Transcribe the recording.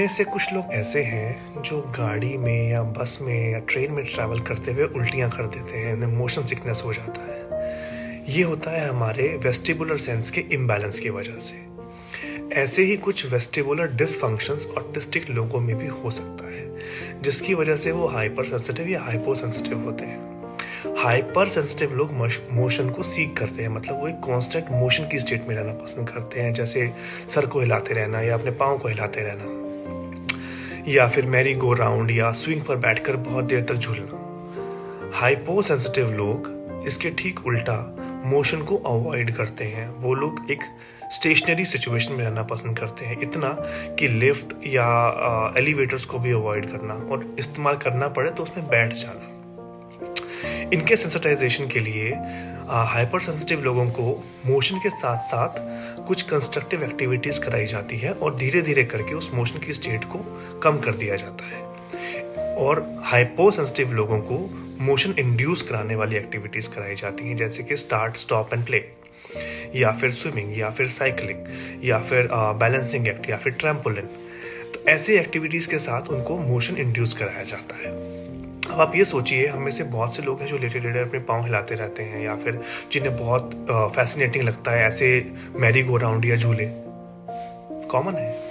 में से कुछ लोग ऐसे हैं जो गाड़ी में या बस में या ट्रेन में ट्रैवल करते हुए उल्टियाँ कर देते हैं, उन्हें मोशन सिकनेस हो जाता है। ये होता है हमारे वेस्टिबुलर सेंस के इम्बैलेंस की वजह से। ऐसे ही कुछ वेस्टिबुलर डिसफंक्शंस ऑटिस्टिक लोगों में भी हो सकता है, जिसकी वजह से वो हाइपर सेंसिटिव या हाइपो सेंसिटिव होते हैं। हाइपर सेंसिटिव लोग मोशन को सीख करते हैं मतलब वो एक कांस्टेंट मोशन की स्टेट में रहना पसंद करते हैं, जैसे सर को हिलाते रहना या अपने पाँव को हिलाते रहना। या फिर मैरी गो राउंड या स्विंग पर बैठकर बहुत देर तक झूलना। हाइपो सेंसिटिव लोग इसके ठीक उल्टा मोशन को अवॉइड करते हैं। वो लोग एक स्टेशनरी सिचुएशन में रहना पसंद करते हैं। इतना कि लिफ्ट या एलिवेटर्स को भी अवॉइड करना और इस्तेमाल करना पड़े तो उसमें बैठ जाना। इनके सेंसिटाइजेशन के लिए हाइपर सेंसिटिव लोगों को मोशन के साथ साथ कुछ कंस्ट्रक्टिव एक्टिविटीज़ कराई जाती है और धीरे धीरे करके उस मोशन की स्टेट को कम कर दिया जाता है। और हाइपो सेंसिटिव लोगों को मोशन इंड्यूस कराने वाली एक्टिविटीज़ कराई जाती हैं, जैसे कि स्टार्ट स्टॉप एंड प्ले या फिर स्विमिंग या फिर साइकिलिंग या फिर बैलेंसिंग एक्ट या फिर ट्रैम्पोलिन तो ऐसी एक्टिविटीज़ के साथ उनको मोशन इंड्यूस कराया जाता है। अब आप ये सोचिए, हम में से बहुत से लोग हैं जो लेटे लेटे अपने पाँव हिलाते रहते हैं या फिर जिन्हें बहुत फैसिनेटिंग लगता है ऐसे मैरी गो राउंड या झूले। कॉमन है।